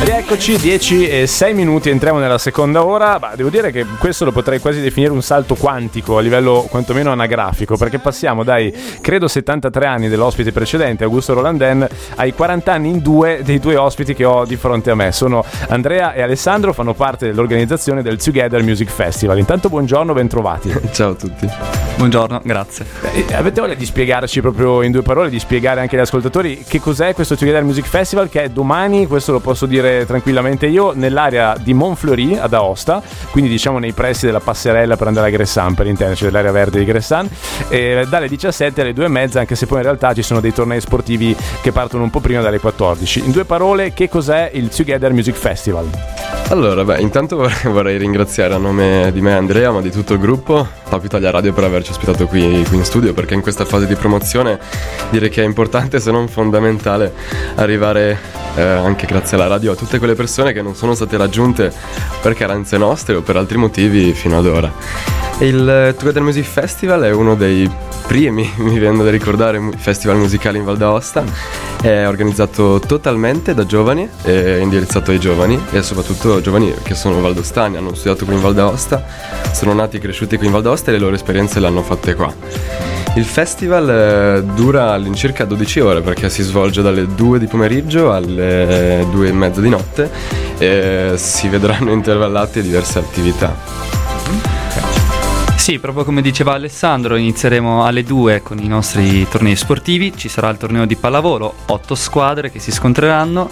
Rieccoci, 10 e 6 minuti, entriamo nella seconda ora. Bah, devo dire che questo lo potrei quasi definire un salto quantico a livello quantomeno anagrafico, perché passiamo dai credo 73 anni dell'ospite precedente, Augusto Rolandin, ai 40 anni in due dei due ospiti che ho di fronte a me. Sono Andrea e Alessandro, fanno parte dell'organizzazione del Together Music Festival. Intanto buongiorno, bentrovati. Ciao a tutti. Buongiorno, grazie. Eh, avete voglia di spiegarci proprio in due parole, di spiegare anche agli ascoltatori che cos'è questo Together Music Festival che è domani, questo lo posso dire tranquillamente io, nell'area di Montfleury ad Aosta, quindi diciamo nei pressi della passerella per andare a Gressan, per intenderci, dell'area verde di Gressan, dalle 17 alle 2 e mezza, anche se poi in realtà ci sono dei tornei sportivi che partono un po' prima dalle 14. In due parole, che cos'è il Together Music Festival? Allora, beh, intanto vorrei ringraziare a nome di me Andrea, ma di tutto il gruppo, Top Italia Radio per averci ospitato qui, qui in studio, perché in questa fase di promozione direi che è importante, se non fondamentale, arrivare eh, anche grazie alla radio a tutte quelle persone che non sono state raggiunte per carenze nostre o per altri motivi fino ad ora. Il Together Music Festival è uno dei primi, mi viene da ricordare, festival musicali in Val d'Aosta. È organizzato totalmente da giovani, è indirizzato ai giovani e soprattutto giovani che sono valdostani, hanno studiato qui in Val d'Aosta, sono nati e cresciuti qui in Val d'Aosta e le loro esperienze le hanno fatte qua. Il festival eh, dura all'incirca 12 ore perché si svolge dalle 2 di pomeriggio alle 2 e mezza di notte e si vedranno intervallate diverse attività. Sì, proprio come diceva Alessandro, inizieremo alle 2 con i nostri tornei sportivi, ci sarà il torneo di pallavolo, 8 squadre che si scontreranno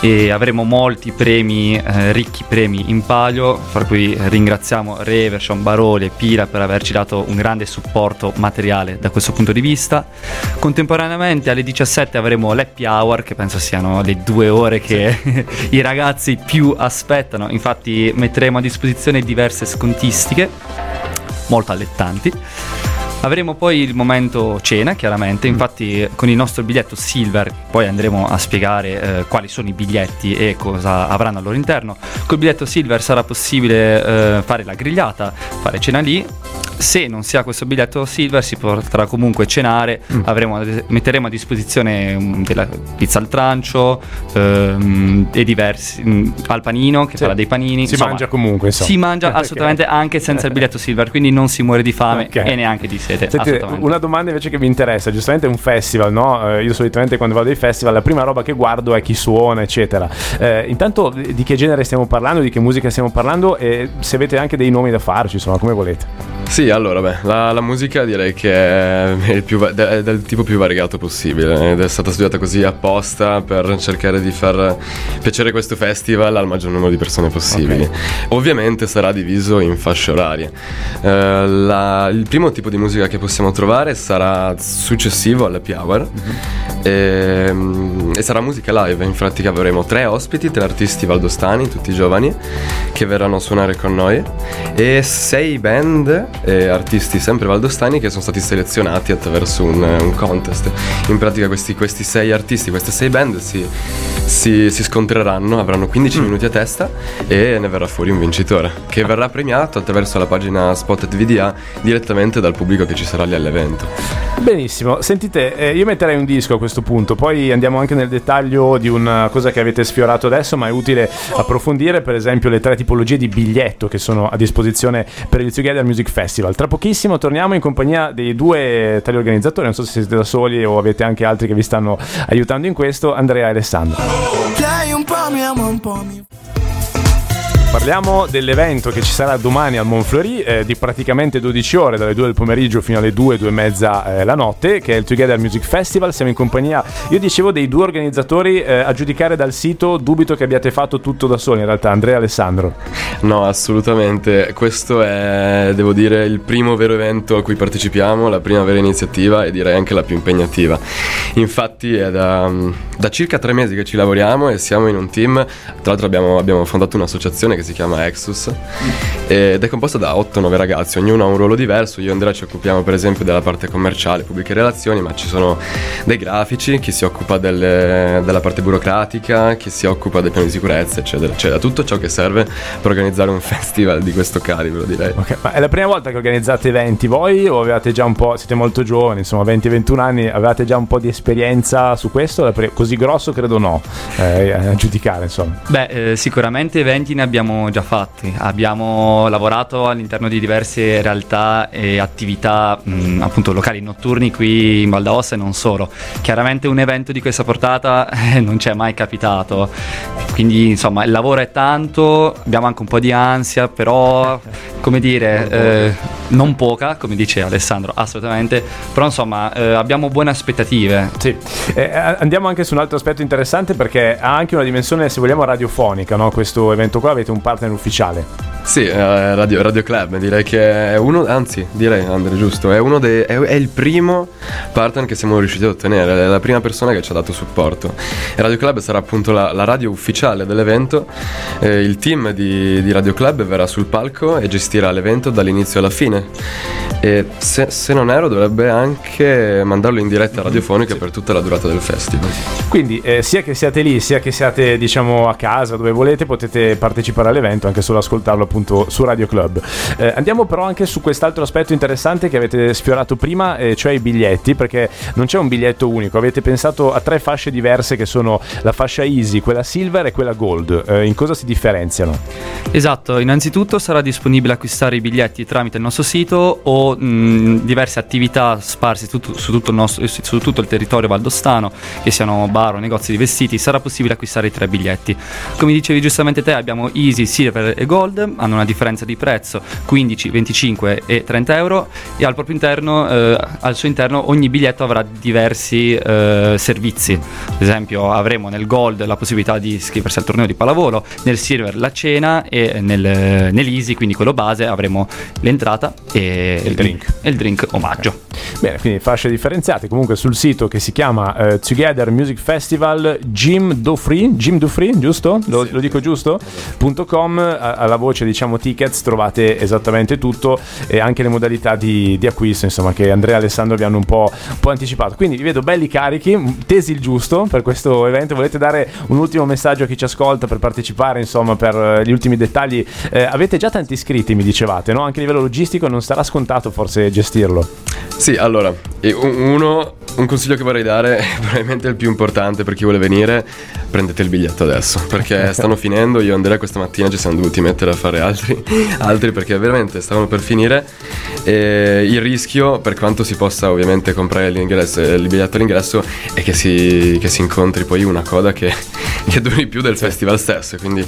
e avremo molti premi, eh, ricchi premi in palio, per cui ringraziamo Reversion, Baroli e Pira per averci dato un grande supporto materiale da questo punto di vista. Contemporaneamente alle 17 avremo l'Happy Hour, che penso siano le due ore che i ragazzi più aspettano, infatti metteremo a disposizione diverse scontistiche molto allettanti. Avremo poi il momento cena, chiaramente, infatti con il nostro biglietto Silver poi andremo a spiegare eh, quali sono i biglietti e cosa avranno al loro interno. Col biglietto Silver sarà possibile eh, fare la grigliata, fare cena lì se non si ha questo biglietto silver si potrà comunque cenare, mm. avremo, metteremo a disposizione um, della pizza al trancio um, e diversi um, al panino che sì. farà dei panini. Si insomma, mangia comunque. Insomma. Si mangia assolutamente anche senza il biglietto silver, quindi non si muore di fame okay. e neanche di sete. Senti, una domanda invece che vi interessa, giustamente è un festival, no? Eh, io solitamente quando vado ai festival la prima roba che guardo è chi suona, eccetera. Eh, intanto di che genere stiamo parlando, di che musica stiamo parlando e se avete anche dei nomi da farci, insomma, come volete. Sì, allora, beh, la, la, musica direi che è, più, è, del tipo più variegato possibile ed è stata studiata così apposta per cercare di far piacere questo festival al maggior numero di persone possibili. Okay. Ovviamente sarà diviso in fasce orarie. Eh, la, il primo tipo di musica che possiamo trovare sarà successivo all'happy hour mm-hmm. E, e, sarà musica live, infatti avremo tre ospiti, tre artisti valdostani, tutti giovani, che verranno a suonare con noi e sei band e artisti sempre valdostani che sono stati selezionati attraverso un, un contest. In pratica questi, questi, sei artisti, queste sei band si, si, si scontreranno, avranno 15 mm. minuti a testa e ne verrà fuori un vincitore che verrà premiato attraverso la pagina Spotted VDA direttamente dal pubblico che ci sarà lì all'evento. Benissimo, sentite, eh, io metterei un disco a questo punto, poi andiamo anche nel dettaglio di una cosa che avete sfiorato adesso, ma è utile approfondire, per esempio le tre tipologie di biglietto che sono a disposizione per il Together Music. Festival. Tra pochissimo torniamo in compagnia dei due tali organizzatori, non so se siete da soli o avete anche altri che vi stanno aiutando in questo, Andrea e Alessandro. Parliamo dell'evento che ci sarà domani al Monfleury eh, di praticamente 12 ore, dalle 2 del pomeriggio fino alle 2, 2 e mezza eh, la notte, che è il Together Music Festival. Siamo in compagnia, io dicevo, dei due organizzatori eh, a giudicare dal sito. Dubito che abbiate fatto tutto da soli, in realtà, Andrea e Alessandro. No, assolutamente. Questo è, devo dire, il primo vero evento a cui partecipiamo, la prima vera iniziativa e direi anche la più impegnativa. Infatti è da, da circa tre mesi che ci lavoriamo e siamo in un team. Tra l'altro abbiamo, abbiamo fondato un'associazione che si chiama Exus ed è composta da 8-9 ragazzi, ognuno ha un ruolo diverso. Io e Andrea ci occupiamo per esempio della parte commerciale, pubbliche relazioni, ma ci sono dei grafici, chi si occupa delle, della parte burocratica, chi si occupa del piano di sicurezza, eccetera, eccetera. Tutto ciò che serve per organizzare un festival di questo calibro, direi. Ok, ma è la prima volta che organizzate eventi voi o avevate già un po', siete molto giovani, insomma 20-21 anni, avevate già un po' di esperienza su questo? Così grosso credo no, eh, a giudicare insomma. Beh, eh, sicuramente eventi ne abbiamo già fatti, abbiamo lavorato all'interno di diverse realtà e attività mh, appunto locali notturni qui in Val d'Aosta e non solo. Chiaramente un evento di questa portata eh, non ci è mai capitato, quindi insomma il lavoro è tanto, abbiamo anche un po' di ansia, però come dire, eh, non poca, come dice Alessandro, assolutamente, però insomma eh, abbiamo buone aspettative. Sì, eh, andiamo anche su un altro aspetto interessante perché ha anche una dimensione, se vogliamo, radiofonica, no? questo evento qua, avete un partner ufficiale. Sì, eh, Radio, Radio, Club, direi che è uno, anzi direi Andre giusto, è, uno dei, è, è, il primo partner che siamo riusciti ad ottenere, è la prima persona che ci ha dato supporto. E Radio Club sarà appunto la, la radio ufficiale dell'evento, eh, il team di, di Radio Club verrà sul palco e gestirà l'evento dall'inizio alla fine e se, se, non ero dovrebbe anche mandarlo in diretta radiofonica sì. per tutta la durata del festival. Quindi eh, sia che siate lì, sia che siate diciamo a casa, dove volete, potete partecipare all'evento anche solo ascoltarlo appunto su Radio Club. Eh, andiamo però anche su quest'altro aspetto interessante che avete sfiorato prima, eh, cioè i biglietti, perché non c'è un biglietto unico, avete pensato a tre fasce diverse che sono la fascia Easy, quella Silver e quella Gold. Eh, in cosa si differenziano? Esatto, innanzitutto sarà disponibile acquistare i biglietti tramite il nostro sito o mh, diverse attività sparse su, su, tutto nostro, su, tutto il territorio valdostano, che siano bar o negozi di vestiti, sarà possibile acquistare i tre biglietti. Come dicevi giustamente te, abbiamo Easy, Silver e Gold, hanno una differenza di prezzo 15, 25 e 30 euro e al proprio interno, eh, al suo interno ogni biglietto avrà diversi eh, servizi. Ad esempio avremo nel Gold la possibilità di iscriversi al torneo di pallavolo, nel Silver la cena e nel, nell'Easy, quindi quello base, avremo l'entrata e il drink. E il drink omaggio. Okay. Bene, quindi fasce differenziate. Comunque sul sito che si chiama uh, Together Music Festival Jim Dufree, Jim Dufree, giusto? Lo, sì. lo dico giusto? .com, alla voce diciamo tickets trovate esattamente tutto e anche le modalità di, di acquisto, insomma, che Andrea e Alessandro vi hanno un po', un po', anticipato. Quindi vi vedo belli carichi, tesi il giusto per questo evento. Volete dare un ultimo messaggio a chi ci ascolta per partecipare, insomma, per uh, gli ultimi dettagli? Eh, avete già tanti iscritti, mi dicevate, no? Anche a livello logistico non sarà scontato forse gestirlo. Sì, allora, uno, un consiglio che vorrei dare è probabilmente il più importante per chi vuole venire, prendete il biglietto adesso, perché stanno finendo, io e Andrea questa mattina ci siamo dovuti mettere a fare altri, altri perché veramente stavano per finire. E il rischio, per quanto si possa ovviamente comprare il biglietto all'ingresso, è che si, che si incontri poi una coda che, che duri più del festival stesso, quindi,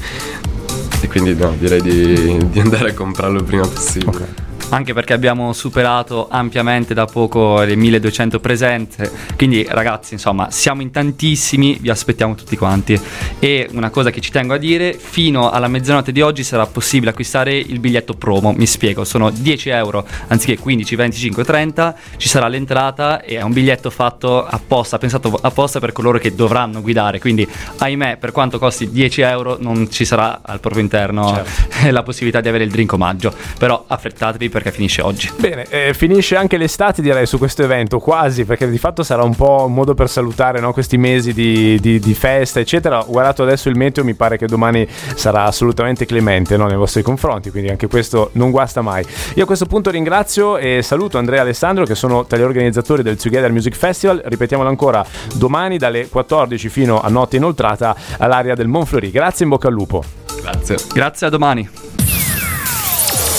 e quindi no, direi di, di andare a comprarlo il prima possibile. Okay anche perché abbiamo superato ampiamente da poco le 1200 presenze. Quindi ragazzi, insomma, siamo in tantissimi, vi aspettiamo tutti quanti. E una cosa che ci tengo a dire, fino alla mezzanotte di oggi sarà possibile acquistare il biglietto promo, mi spiego, sono 10 euro anziché 15, 25, 30, ci sarà l'entrata e è un biglietto fatto apposta, pensato apposta per coloro che dovranno guidare, quindi ahimè per quanto costi 10 euro non ci sarà al proprio interno certo. la possibilità di avere il drink omaggio, però affrettatevi perché finisce oggi. Bene, eh, finisce anche l'estate direi su questo evento, quasi, perché di fatto sarà un po' un modo per salutare no, questi mesi di, di, di, festa, eccetera. Ho guardato adesso il meteo, mi pare che domani sarà assolutamente clemente no, nei vostri confronti, quindi anche questo non guasta mai. Io a questo punto ringrazio e saluto Andrea e Alessandro che sono tra gli organizzatori del Together Music Festival, ripetiamolo ancora, domani dalle 14 fino a notte inoltrata all'area del Monfleury. Grazie in bocca al lupo. Grazie. Grazie a domani.